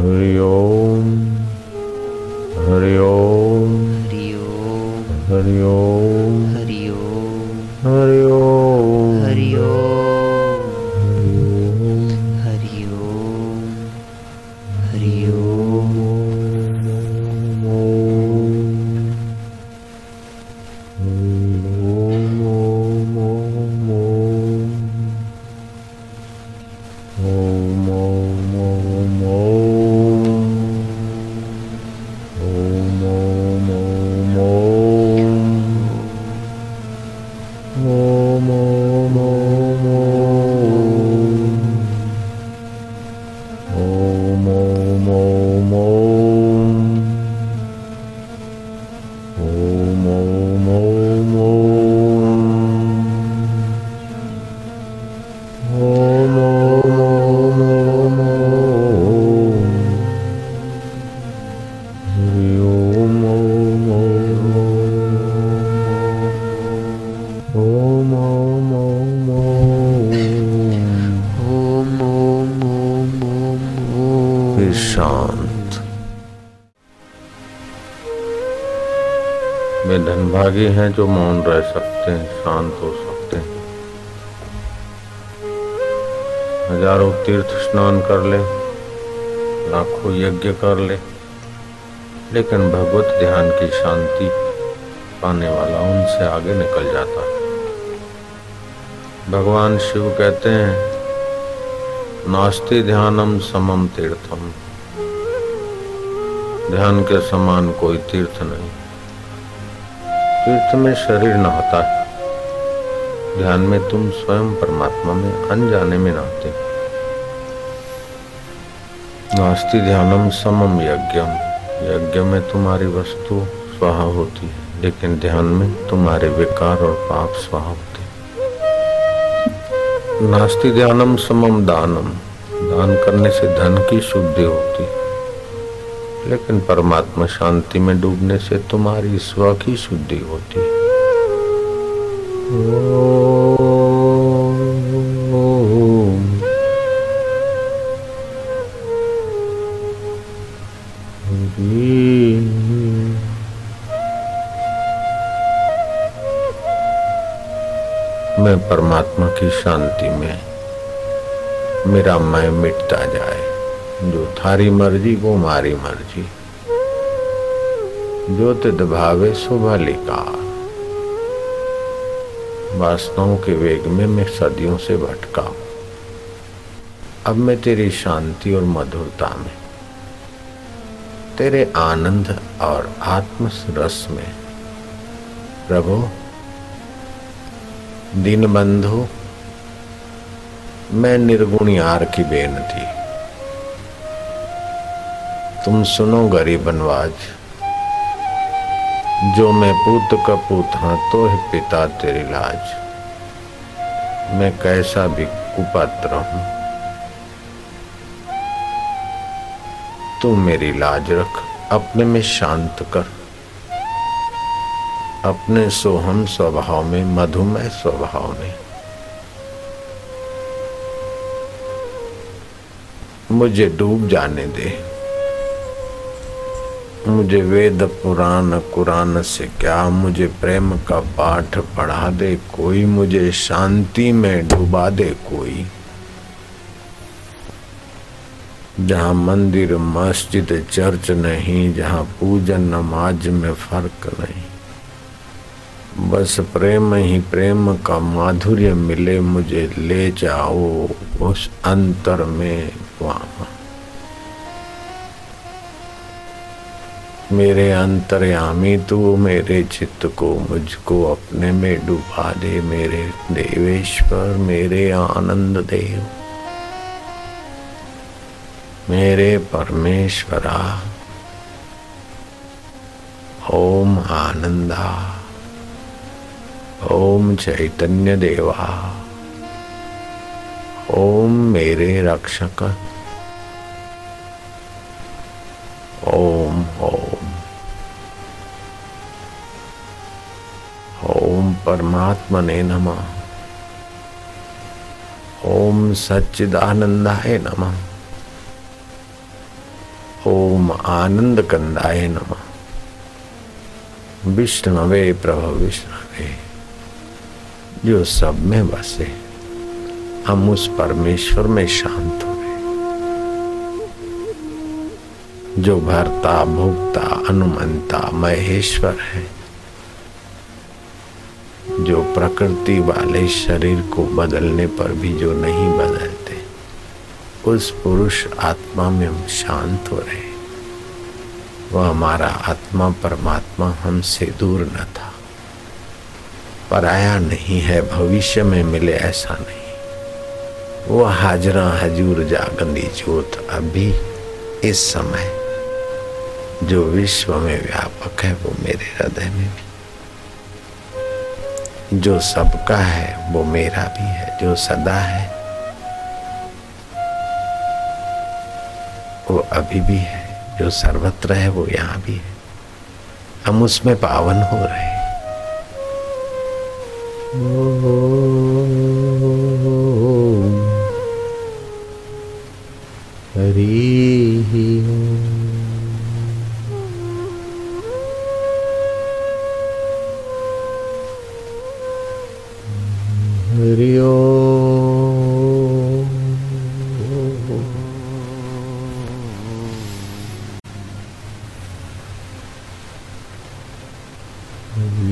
हरि ओ हरि ओं हरि ओ हरि ओं हरि ओम्। हरि ओम् भागी हैं जो मौन रह सकते हैं, शांत हो सकते हैं। हज़ारों तीर्थ स्नान कर ले, लाखों यज्ञ कर ले, लेकिन भगवत ध्यान की शांति पाने वाला उनसे आगे निकल जाता है। भगवान शिव कहते हैं, नास्ति ध्यानम समम तीर्थम। ध्यान के समान कोई तीर्थ नहीं। तीर्थ में शरीर नहाता है। ध्यान में तुम स्वयं परमात्मा में अनजाने में नहाते नास्ति ध्यानम समम यज्ञम। यज्ञ में तुम्हारी वस्तु स्वाहा होती है, लेकिन ध्यान में तुम्हारे विकार और पाप स्वाहा होते नास्ति ध्यानम समम दानम। दान करने से धन की शुद्धि होती है। लेकिन परमात्मा शांति में डूबने से तुम्हारी स्व की शुद्धि होती है। मैं परमात्मा की शांति में, मेरा मैं मिटता जाए। थारी मर्ज़ी, वो मारी मर्ज़ी। जो तिद भावे लिखा वासनाओं के वेग में मैं सदियों से भटका हूँ। अब मैं तेरी शांति और मधुरता में, तेरे आनंद और आत्म रस में। प्रभु दिन बंधु मैं निर्गुण यार की बेन थी तुम सुनो गरीब बनवाज जो मैं पुत कपूत हाँ तो है पिता तेरी लाज। मैं कैसा भी कुपात्र हूँ। तू मेरी लाज रख, अपने में शांत कर। अपने सोहम स्वभाव में मधुमय स्वभाव में। मुझे डूब जाने दे। मुझे वेद पुराण, कुरान से क्या मुझे प्रेम का पाठ पढ़ा दे, कोई मुझे शांति में डुबा दे, कोई। जहाँ मंदिर, मस्जिद, चर्च नहीं, जहाँ पूजन, नमाज़ में फ़र्क नहीं। बस प्रेम ही प्रेम का माधुर्य मिले मुझे, ले जाओ उस अंतर में वहाँ। मेरे अंतर्यामी, तू मेरे चित्त को, मुझको अपने में डुबा दे। मेरे देवेश्वर मेरे आनंद देव मेरे परमेश्वरा, ओम आनंदा, ओम चैतन्य देवा, ओम मेरे रक्षक, ओम ओम ओम परमात्मा ने नमः। ओम सच्चिदानंदाय नमः। ओम आनंद कंदाय नमः। विष्णवे प्रभु विष्णवे, जो सब में बसे, हम उस परमेश्वर में शांत हो जो भरता भोक्ता अनुमंता महेश्वर है जो प्रकृति वाले शरीर को बदलने पर भी जो नहीं बदलते, उस पुरुष आत्मा में हम शांत हो रहे वह हमारा आत्मा परमात्मा हमसे दूर न था। पराया नहीं है, भविष्य में मिले ऐसा नहीं। वो हाजरा हजूर जागंदी जोत अभी इस समय, जो विश्व में व्यापक है, वो मेरे हृदय में भी। जो सबका है, वो मेरा भी है, जो सदा है, वो अभी भी है, जो सर्वत्र है, वो यहाँ भी है। हम उसमें पावन हो रहे हैं। Mm-hmm.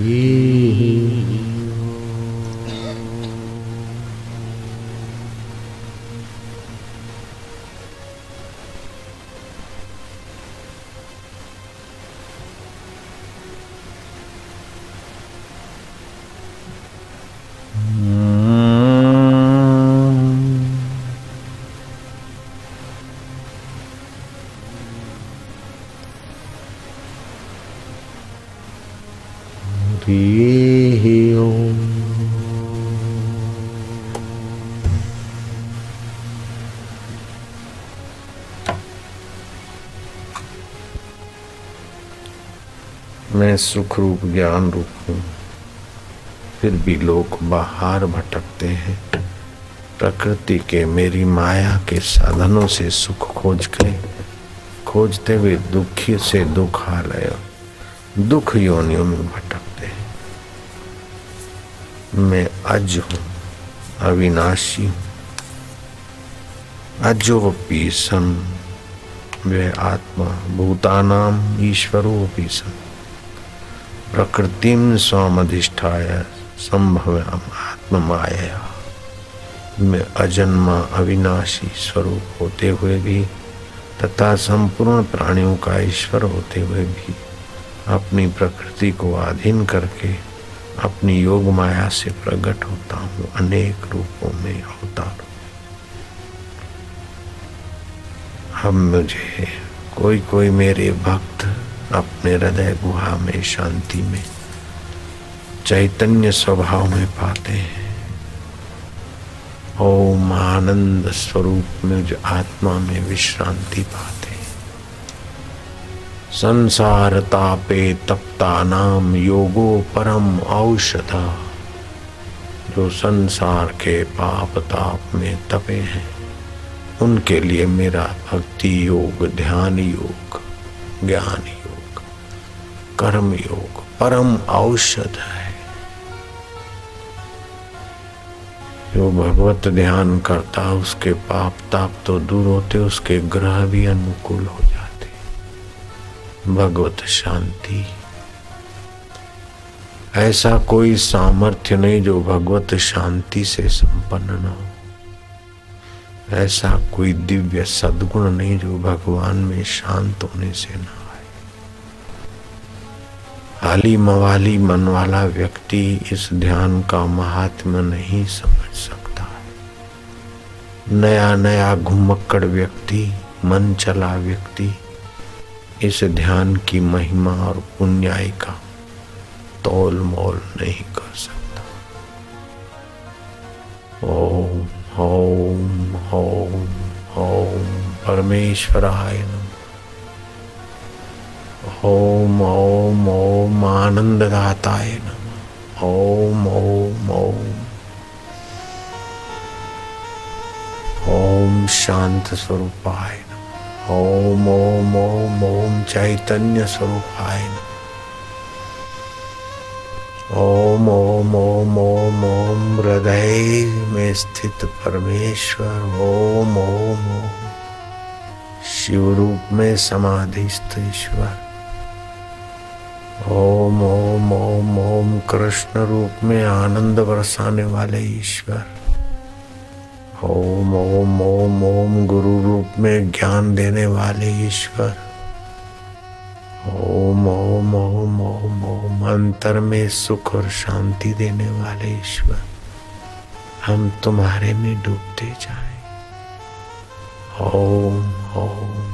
सुख रूप, ज्ञान रूप। हूँ फिर भी लोग बाहर भटकते हैं। प्रकृति के मेरी माया के साधनों से सुख खोज कर। खोजते हुए दुखी से दुख आ रहे दुख योनियों में भटकते हैं। मैं अज हूँ, अविनाशी। हूँ अजो पीसम वे आत्मा, भूतानाम ईश्वरो पीसम प्रकृतिम स्वामधिष्ठाय, संभव आत्म माया में अजन्मा अविनाशी स्वरूप होते हुए भी, तथा संपूर्ण प्राणियों का ईश्वर होते हुए भी, अपनी प्रकृति को अधीन करके अपनी योग माया से प्रकट होता हूँ, अनेक रूपों में अवतार। अब मुझे कोई कोई मेरे भक्त अपने हृदय गुहा में शांति में, चैतन्य स्वभाव में पाते हैं। ओम आनंद स्वरूप में जो आत्मा में विश्रांति पाते हैं। संसार तापे तपता नाम योगो परम औषधा, जो संसार के पाप ताप में तपे हैं। उनके लिए मेरा भक्ति योग, ध्यान योग, ज्ञान योग। कर्म योग परम औषध है। जो भगवत ध्यान करता, उसके पाप ताप तो दूर होते, उसके ग्रह भी अनुकूल हो जाते। भगवत शांति। ऐसा कोई सामर्थ्य नहीं जो भगवत शांति से संपन्न न हो। ऐसा कोई दिव्य सद्गुण नहीं जो भगवान में शांत होने से न आए हाली मवाली मन वाला व्यक्ति इस ध्यान का महात्मा नहीं समझ सकता। नया नया घुमक्कड़ व्यक्ति, मन चला व्यक्ति, इस ध्यान की महिमा और पुण्याई का तोल मोल नहीं कर सकता। ओम ओम ओम ओम, परमेश्वराय ओम ओम ओम, आनंददाताय नम। ओम ओम ओम। ओम शांत स्वरूपाय ओम ओम ओम ओम चैतन्य स्वरूपाय ओम ओम ओम ओम ओम हृदय में स्थित परमेश्वर। ओम ओम ओम। शिव रूप में समाधिस्थ ईश्वर। ओम ओम ओम ओम कृष्ण रूप में आनंद बरसाने वाले ईश्वर ओम ओम ओम ओम गुरु रूप में ज्ञान देने वाले ईश्वर ओम ओम ओम ओम ओम अंतर में सुख और शांति देने वाले ईश्वर हम तुम्हारे में डूबते जाए ओम ओम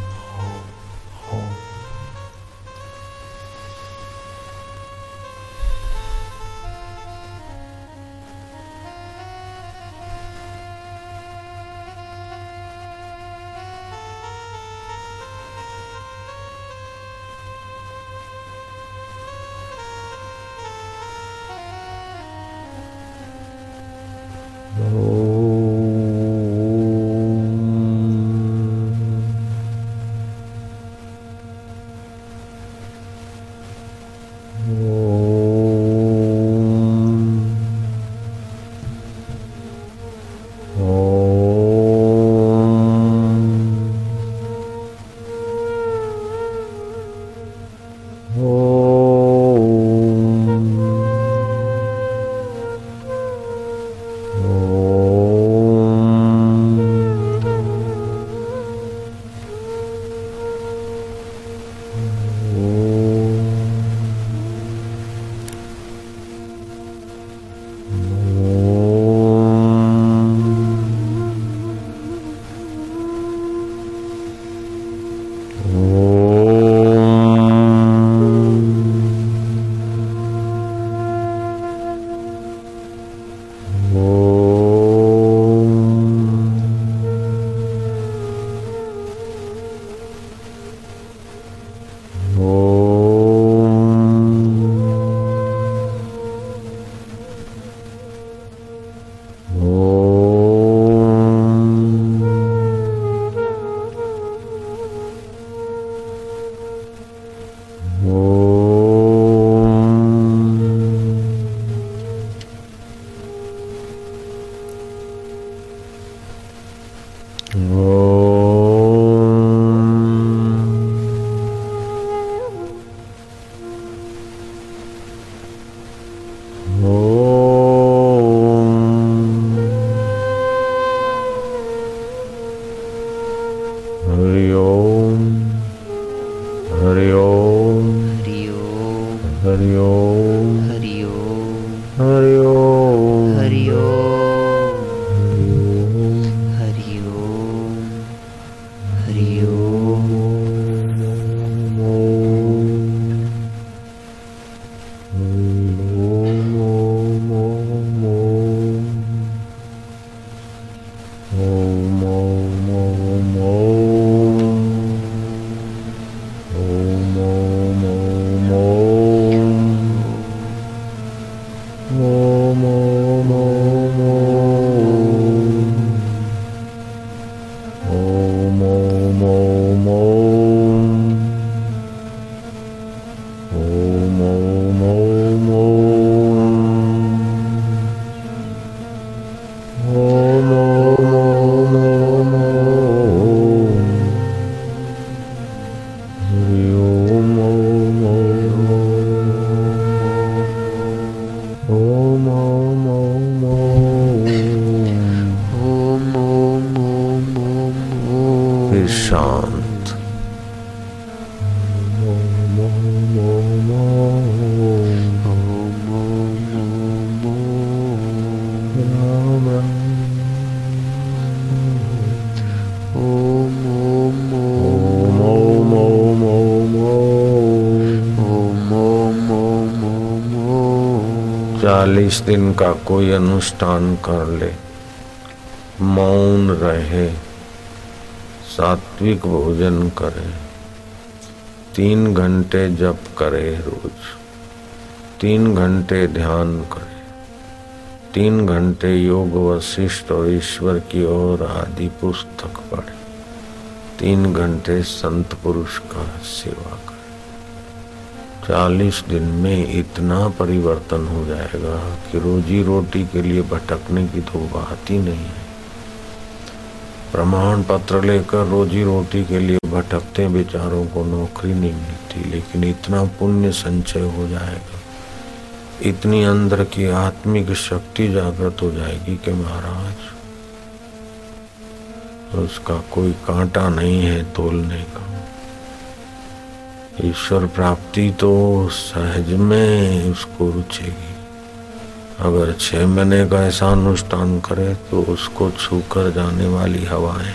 हरि ओम। हरि ओम। हरि ओम ओम चालीस दिन का कोई अनुष्ठान कर ले। मौन रहे। सात्विक भोजन करे। तीन घंटे जप करे रोज। तीन घंटे ध्यान करे। तीन घंटे योग वशिष्ठ और ईश्वर की ओर आदि पुस्तक पढ़े। तीन घंटे संत पुरुष का सेवा करे। चालीस दिन में इतना परिवर्तन हो जाएगा कि रोजी रोटी के लिए भटकने की तो बात ही नहीं है। प्रमाण पत्र लेकर रोजी रोटी के लिए भटकते बेचारों को नौकरी नहीं मिलती, लेकिन इतना पुण्य संचय हो जाएगा। इतनी अंदर की आत्मिक शक्ति जागृत हो जाएगी कि महाराज, उसका कोई कांटा नहीं है तोलने का। ईश्वर प्राप्ति तो सहज में उसको रुचेगी। अगर छह महीने का ऐसा अनुष्ठान करे तो उसको छूकर जाने वाली हवाएँ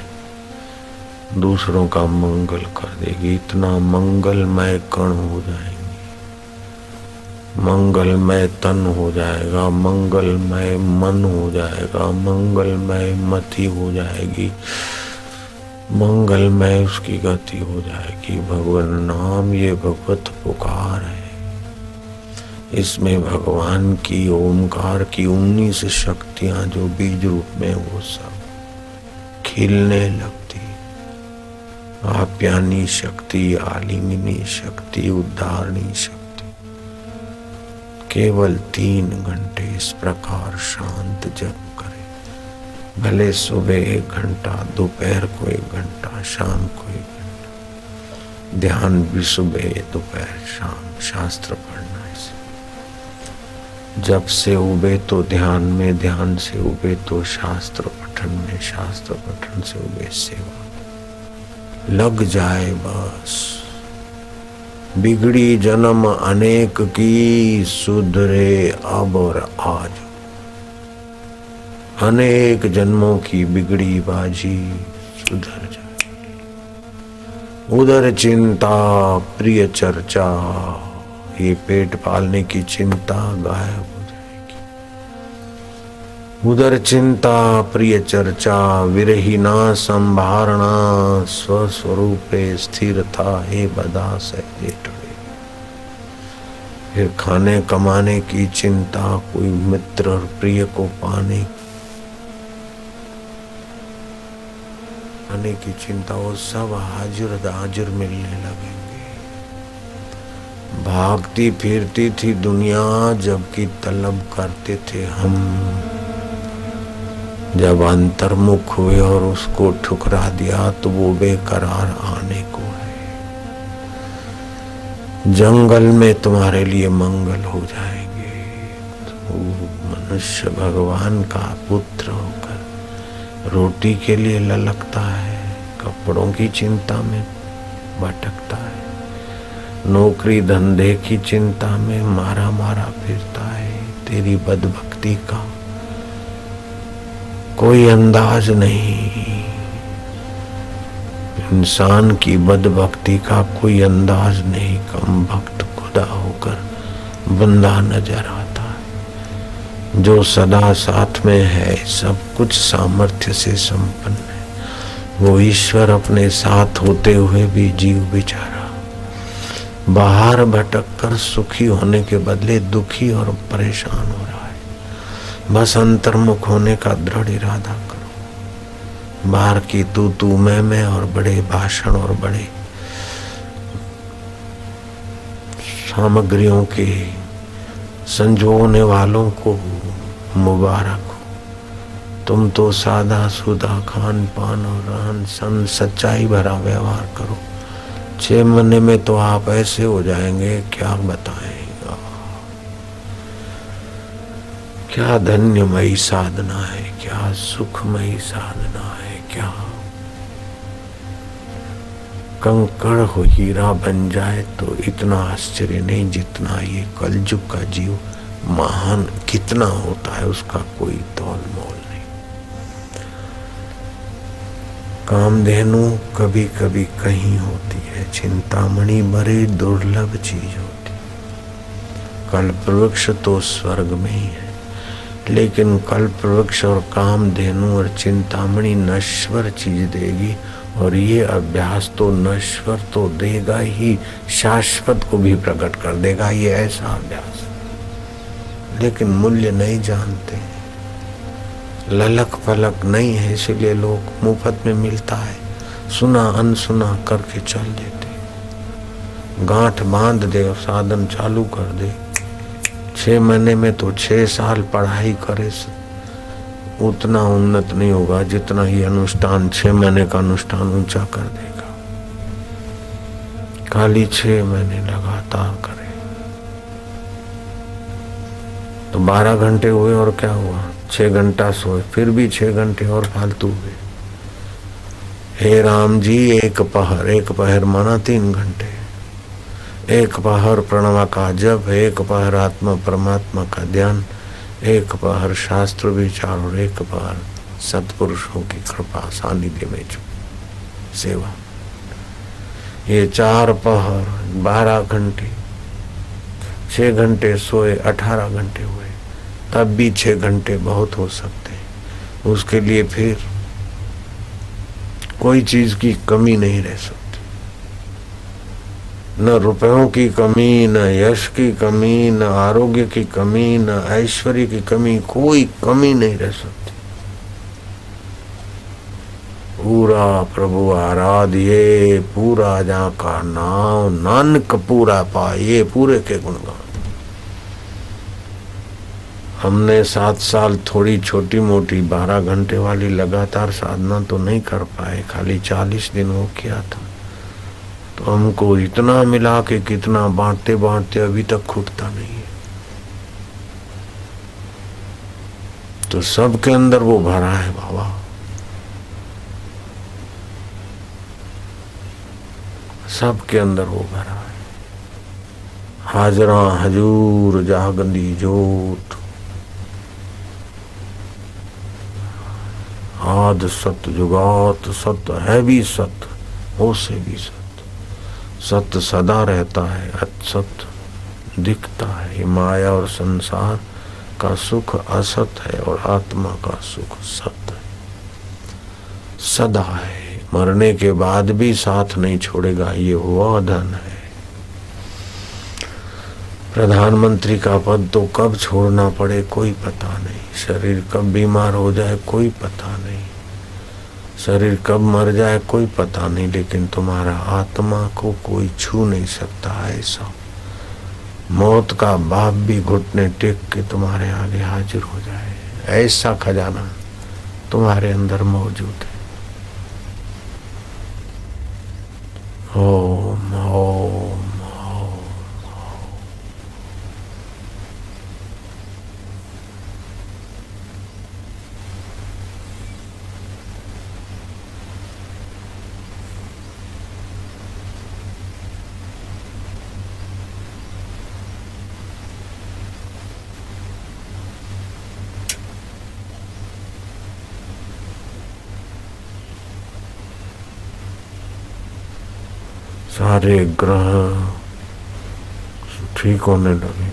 दूसरों का मंगल कर देगी। इतना मंगलमय कण हो जाएँगे। मंगलमय तन हो जाएगा, मंगलमय मन हो जाएगा, मंगलमय मति हो जाएगी, मंगलमय उसकी गति हो जाएगी। भगवान, नाम ये भगवत पुकार है। इसमें भगवान की ओमकार की उन्नीस शक्तियाँ जो बीज रूप में वो सब खिलने लगती। आप्यानी शक्ति आलिमिनी शक्ति उद्धारणी शक्ति। केवल तीन घंटे इस प्रकार शांत जप करे। भले सुबह एक घंटा, दोपहर को एक घंटा, शाम को एक घंटा। ध्यान भी सुबह, दोपहर, शाम, शास्त्र इसे जब से उबे तो ध्यान में ध्यान से उबे तो शास्त्र पठन में शास्त्र पठन से उबे सेवा। लग जाए बस। बिगड़ी जन्म अनेक की, सुधरे अब और आज। अनेक जन्मों की बिगड़ी बाजी, सुधर जाए। उधर चिंता, प्रिय चर्चा। ये पेट पालने की चिंता गायब हो जाएगी। उधर चिंता, प्रिय चर्चा विरहीना संभारणा, स्वस्वरूपे स्थिरता हे बदा से फिर खाने कमाने की चिंता, कोई मित्र और प्रिय को पाने आने की चिंता, वो सब हाजिर हाजिर मिलने लगेंगे भागती फिरती थी दुनिया जबकि तलब करते थे हम। जब अंतर्मुख हुए और उसको ठुकरा दिया तो वो बेकरार आने को है। जंगल में तुम्हारे लिए मंगल हो जाएँगे। तो मनुष्य भगवान का पुत्र होकर रोटी के लिए ललकता है, कपड़ों की चिंता में भटकता है नौकरी धंधे की चिंता में मारा मारा फिरता है तेरी बदभक्ति का। कोई अंदाज नहीं। इंसान की बदभक्ति का कोई अंदाज नहीं। कम भक्त खुदा होकर बंदा नज़र आता है। जो सदा साथ में है, सब कुछ सामर्थ्य से संपन्न है। वो ईश्वर अपने साथ होते हुए भी जीव बेचारा बाहर भटक कर सुखी होने के बदले दुखी और परेशान हो रहा है। बस अंतर्मुख होने का दृढ़ इरादा करो। बाहर की तू तू मैं मैं और बड़े भाषण और बड़े सामग्रियों के संजोने वालों को मुबारक हो। तुम तो सादा सुदा खान पान और रहन सन सच्चाई भरा व्यवहार करो। छह महीने में तो आप ऐसे हो जाएँगे, क्या बताएगा? क्या धन्यमयी साधना है, क्या सुखमयी साधना है, क्या? कंकड़ हो हीरा बन जाए तो इतना आश्चर्य नहीं जितना ये कलयुग का जीव महान कितना होता है, उसका कोई तोल मोल कामधेनु कभी कभी कहीं होती है, चिंतामणि बड़ी दुर्लभ चीज़ होती। कल्प वृक्ष तो स्वर्ग में ही है, लेकिन कल्प वृक्ष और कामधेनु और चिंतामणि नश्वर चीज़ देगी और ये अभ्यास तो नश्वर तो देगा ही, शाश्वत को भी प्रकट कर देगा, ये ऐसा अभ्यास। लेकिन मूल्य नहीं जानते ललक पलक नहीं है, इसलिए लोग मुफ़्त में मिलता है। सुना अनसुना करके चल देते। गांठ बाँध दे और साधन चालू कर दे। छह महीने में तो छह साल पढ़ाई करे उतना उन्नत नहीं होगा जितना ही अनुष्ठान, छह महीने का अनुष्ठान ऊँचा कर देगा। खाली छह महीने लगातार करे। तो बारह घंटे हुए और क्या हुआ? छह घंटा सोए, फिर भी छह घंटे और फालतू हुए। हे राम जी, एक पहर एक पहर माना तीन घंटे। एक पहर प्रणवा का जब एक पहर आत्मा परमात्मा का ध्यान, एक पहर शास्त्र विचार और एक पहर सत्पुरुषों की कृपा, सानिध्य में सेवा। ये चार पहर बारह घंटे, छह घंटे सोए, अठारह घंटे हुए। तब भी छह घंटे बहुत हो सकते हैं। उसके लिए फिर कोई चीज़ की कमी नहीं रह सकती। न रुपयों की कमी, न यश की कमी, न आरोग्य की कमी, न ऐश्वर्य की कमी, कोई कमी नहीं रह सकती। पूरा प्रभु आराध्य, पूरा जा का नाम, नानक पूरा पाए पूरे के गुणगान हमने सात साल थोड़ी छोटी मोटी बारह घंटे वाली लगातार साधना तो नहीं कर पाए, खाली चालीस दिन वो किया था। तो हमको इतना मिला कि कितना बांटते बांटते अभी तक खुटता नहीं है। तो सबके अंदर वो भरा है बाबा। सबके अंदर वो भरा है। हाजरा हजूर जागंदी जोत। आद सत जुगात सत, है भी सत, हो से भी सत। सत्य सदा रहता है असत दिखता है। माया और संसार का सुख असत है और आत्मा का सुख सत्य है। सदा है, मरने के बाद भी साथ नहीं छोड़ेगा, ये हुआ धन है। प्रधानमंत्री का पद तो कब छोड़ना पड़े, कोई पता नहीं। शरीर कब बीमार हो जाए, कोई पता नहीं। शरीर कब मर जाए कोई पता नहीं, लेकिन तुम्हारा आत्मा को कोई छू नहीं सकता ऐसा। मौत का बाप भी घुटने टेक के तुम्हारे आगे हाजिर हो जाए। ऐसा खजाना तुम्हारे अंदर मौजूद है। ओम। सारे ग्रह ठीक होने लगे।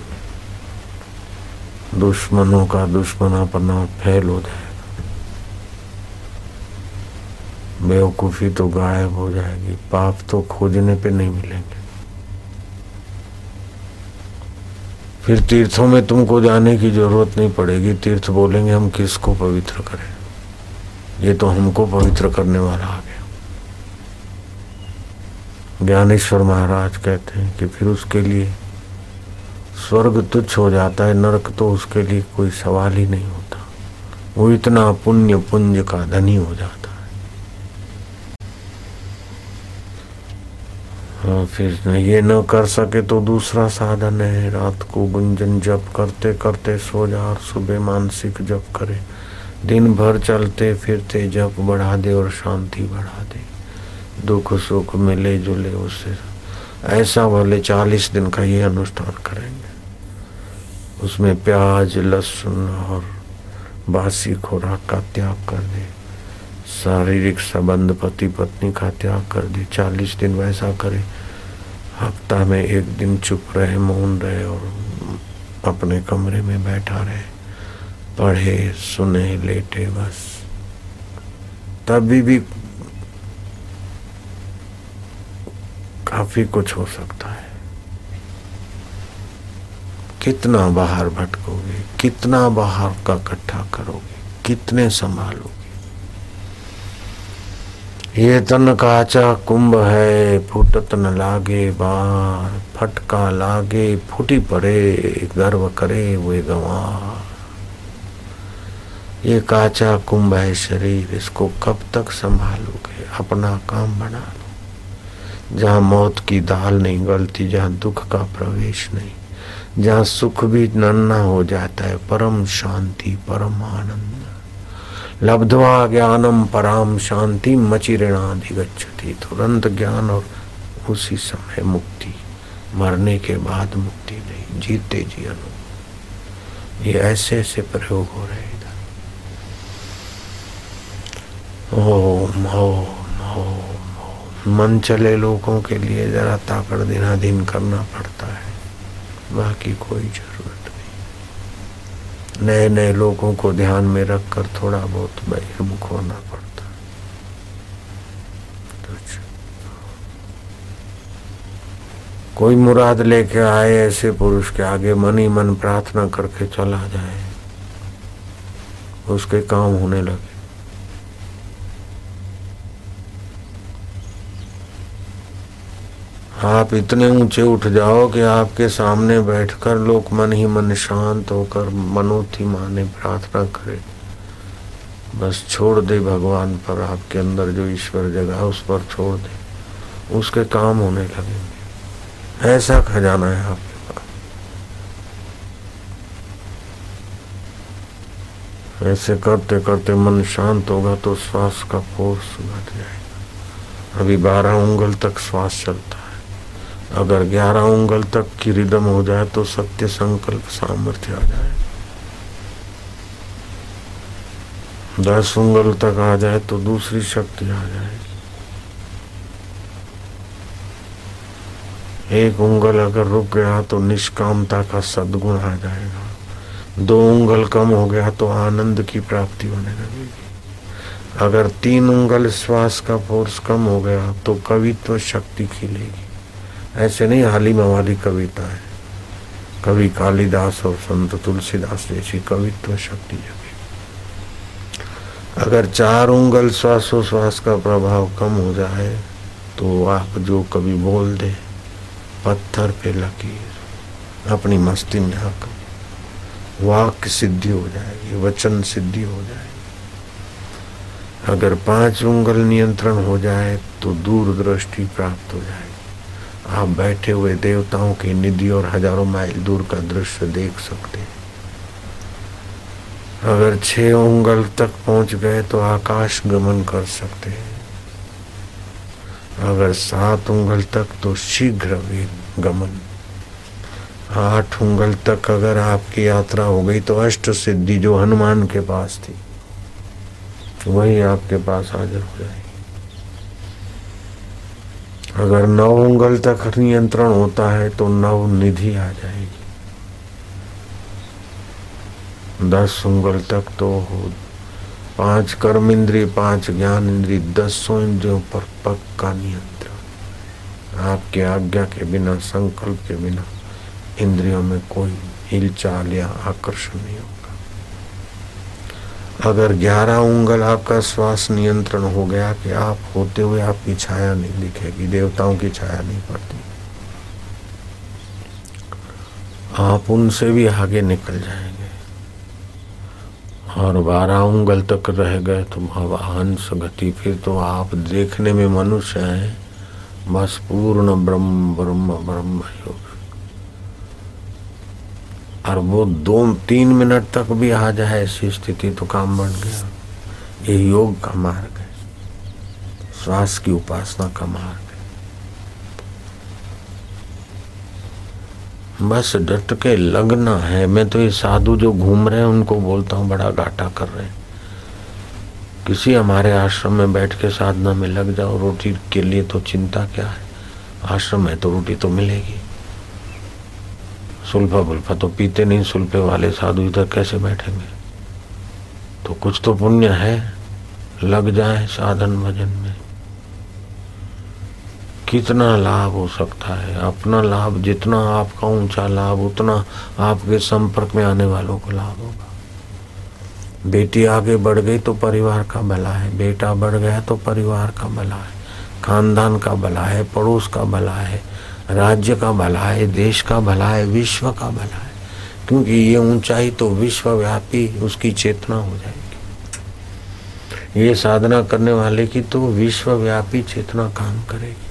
दुश्मनों का दुश्मनापना फैल हो जाएगा। बेवकूफ़ी तो गायब हो जाएगी, पाप तो खोजने पे नहीं मिलेंगे। फिर तीर्थों में तुमको जाने की ज़रूरत नहीं पड़ेगी। तीर्थ बोलेंगे, हम किसको पवित्र करें? ये तो हमको पवित्र करने वाला आ गया ज्ञानेश्वर महाराज कहते हैं कि फिर उसके लिए स्वर्ग तुच्छ हो जाता है, नरक तो उसके लिए कोई सवाल ही नहीं होता। वो इतना पुण्य पुंज का धनी हो जाता है। हाँ फिर ये न कर सके तो दूसरा साधन है, रात को गुंजन जप करते करते सो जा और सुबह मानसिक जप करे। दिन भर चलते फिरते जप बढ़ा दे और शांति बढ़ा दे। दुख सुख मिले जुले उससे ऐसा भले चालीस दिन का ये अनुष्ठान करेंगे। उसमें प्याज, लहसुन और बासी खुराक का त्याग कर दे। शारीरिक संबंध पति पत्नी का त्याग कर दे। चालीस दिन वैसा करे। हफ़्ता में एक दिन चुप रहे, मौन रहे और अपने कमरे में बैठा रहे। पढ़े, सुने, लेटे, बस। तभी भी काफ़ी कुछ हो सकता है। कितना बाहर भटकोगे, कितना बाहर का इकट्ठा करोगे, कितने संभालोगे? ये तन काचा कुंभ है, फुटत न लागे बार फटका लागे, फूटी पड़े, गर्व करे वे गंवार ये काचा कुंभ है शरीर, इसको कब तक संभालोगे? अपना काम बना लो। जहाँ मौत की दाल नहीं गलती, जहाँ दुख का प्रवेश नहीं, जहाँ सुख भी नन्ना हो जाता है, परम शांति, परम आनंद। लब्धवा ज्ञानम पराम शांति मचिरणाधिगछति तुरंत ज्ञान और उसी समय मुक्ति, मरने के बाद मुक्ति नहीं, जीते जी अनु ये ऐसे ऐसे प्रयोग हो रहे इधर। ओम ओम ओम। मन चले लोगों के लिए जरा ताकड़ दिनाधीन करना पड़ता है। बाकी कोई ज़रूरत नहीं। नए नए लोगों को ध्यान में रखकर थोड़ा बहुत बहिर्मुख होना पड़ता तो। कोई मुराद लेके आए ऐसे पुरुष के आगे मन ही मन प्रार्थना करके चला जाए। उसके काम होने लगे। आप इतने ऊँचे उठ जाओ कि आपके सामने बैठकर लोग मन ही मन शांत होकर मनोथी माने प्रार्थना करे। बस छोड़ दे भगवान पर आपके अंदर जो ईश्वर जगह उस पर छोड़ दे। उसके काम होने लगेंगे। ऐसा खजाना है आपके पास। ऐसे करते करते मन शांत होगा तो श्वास का फोर्स घट जाएगा। अभी बारह उंगल तक श्वास चलता है। अगर ग्यारह उंगल तक की रिदम हो जाए तो सत्य संकल्प सामर्थ्य आ जाए। दस उंगल तक आ जाए तो दूसरी शक्ति आ जाएगी। एक उंगल अगर रुक गया तो निष्कामता का सदगुण आ जाएगा। दो उंगल कम हो गया तो आनंद की प्राप्ति होने लगेगी। अगर तीन उंगल श्वास का फोर्स कम हो गया तो कवित्व शक्ति खिलेगी। ऐसे नहीं, हाली वाली कविता है। कवि कालिदास और संत तुलसीदास जैसी कवित्व शक्ति जगी। अगर चार उंगल श्वासोश्वास का प्रभाव कम हो जाए तो आप जो कभी बोल दे, पत्थर पे लकीर, अपनी मस्ती में आकर वाक सिद्धि हो जाएगी, वचन सिद्धि हो जाएगी। अगर पाँच उंगल नियंत्रण हो जाए तो दूरदृष्टि प्राप्त हो जाएगी। आप बैठे हुए देवताओं की निधि और हज़ारों माइल दूर का दृश्य देख सकते हैं। अगर छह उंगल तक पहुँच गए तो आकाश गमन कर सकते हैं। अगर सात उंगल तक तो शीघ्र भी गमन। आठ उंगल तक अगर आपकी यात्रा हो गई तो अष्ट सिद्धि जो हनुमान के पास थी, वही आपके पास हाजिर हो जाएगी। अगर नव उंगल तक नियंत्रण होता है तो नव निधि आ जाएगी। दस उंगल तक तो हो, पाँच कर्म इंद्रिय, पाँच ज्ञान इंद्रिय, दसों इंद्रियों पर पक्का नियंत्रण। आपके आज्ञा के बिना, संकल्प के बिना इंद्रियों में कोई हिलचाल या आकर्षण नहीं होगा अगर ग्यारह उंगल आपका श्वास नियंत्रण हो गया कि आप होते हुए आपकी छाया नहीं दिखेगी, देवताओं की छाया नहीं पड़ती। आप उनसे भी आगे निकल जाएँगे। और बारह उंगल तक रह गए तो हंस गति फिर तो आप देखने में मनुष्य हैं। बस पूर्ण ब्रह्म ब्रह्म ब्रह्म योग और वो दो तीन मिनट तक भी आ जाए ऐसी स्थिति तो काम बन गया। ये योग का मार्ग है। श्वास की उपासना का मार्ग है। बस डट के लगना है। मैं तो ये साधु जो घूम रहे हैं, उनको बोलता हूँ, बड़ा घाटा कर रहे हैं। किसी हमारे आश्रम में बैठ के साधना में लग जाओ, रोटी के लिए तो चिंता क्या है? आश्रम है तो रोटी तो मिलेगी। सुल्फा बुल्फा तो पीते नहीं सुल्फे वाले साधु इधर कैसे बैठेंगे? तो कुछ तो पुण्य है, लग जाए साधन भजन में। कितना लाभ हो सकता है? अपना लाभ, जितना आपका ऊँचा लाभ, उतना आपके संपर्क में आने वालों को लाभ होगा। बेटी आगे बढ़ गई तो परिवार का भला है, बेटा बढ़ गया तो परिवार का भला है, खानदान का भला है, पड़ोस का भला है राज्य का भला है, देश का भला है, विश्व का भला है। क्योंकि ये ऊंचाई तो विश्वव्यापी उसकी चेतना हो जाएगी। ये साधना करने वाले की तो विश्वव्यापी चेतना काम करेगी।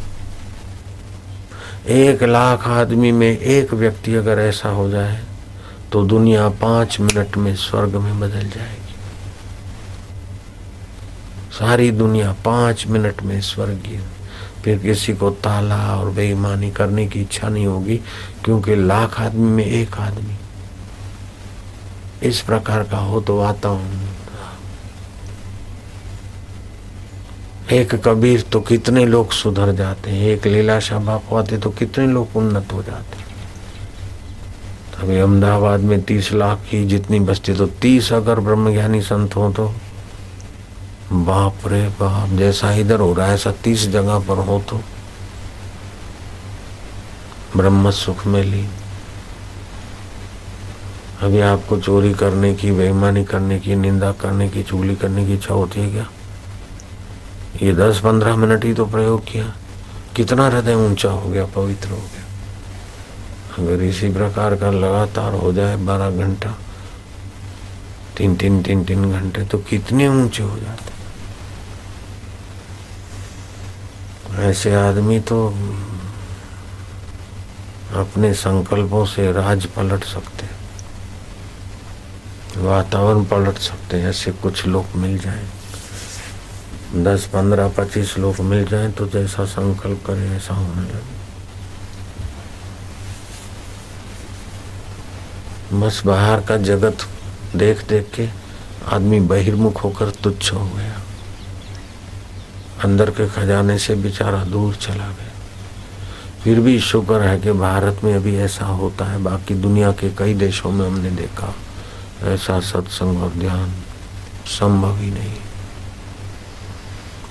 एक लाख आदमी में एक व्यक्ति अगर ऐसा हो जाए तो दुनिया पाँच मिनट में स्वर्ग में बदल जाएगी। सारी दुनिया पाँच मिनट में स्वर्गीय। फिर किसी को ताला और बेईमानी करने की इच्छा नहीं होगी, क्योंकि लाख आदमी में एक आदमी। इस प्रकार का हो तो वातावरण। एक कबीर तो कितने लोग सुधर जाते हैं, एक लीलाशाह बापू आते तो कितने लोग उन्नत हो जाते अभी अहमदाबाद में तीस लाख की जितनी बस्ती तो तीस अगर ब्रह्मज्ञानी संत हो तो बाप रे बाप, जैसा इधर हो रहा है, ऐसा तीस जगह पर हो तो। ब्रह्म सुख में ली अभी आपको चोरी करने की, बेईमानी करने की, निंदा करने की, चुगली करने की इच्छा होती है क्या? ये दस पंद्रह मिनट ही तो प्रयोग किया। कितना हृदय ऊँचा हो गया, पवित्र हो गया। अगर इसी प्रकार का लगातार हो जाए बारह घंटा, तीन तीन तीन तीन घंटे तो कितने ऊँचे हो जाते ऐसे आदमी तो अपने संकल्पों से राज पलट सकते वातावरण पलट सकते ऐसे कुछ लोग मिल जाए। दस, पंद्रह, पच्चीस लोग मिल जाएँ तो जैसा संकल्प करें ऐसा होने लगे। बस बाहर का जगत देख देख के आदमी बहिर्मुख होकर तुच्छ हो गया। अंदर के खजाने से बेचारा दूर चला गया। फिर भी शुक्र है कि भारत में अभी ऐसा होता है, बाकी दुनिया के कई देशों में हमने देखा, ऐसा सत्संग और ध्यान संभव ही नहीं।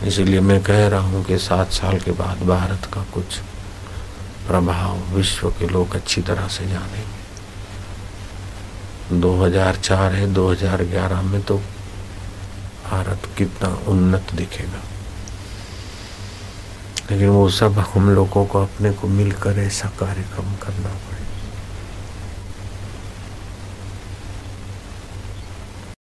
इसीलिए मैं कह रहा हूँ कि सात साल के बाद भारत का कुछ प्रभाव विश्व के लोग अच्छी तरह से जानेंगे। 2004 है 2011 में तो भारत कितना उन्नत दिखेगा। लेकिन वो सब हम लोगों को अपने को मिलकर ऐसा कार्यक्रम करना पड़ेगा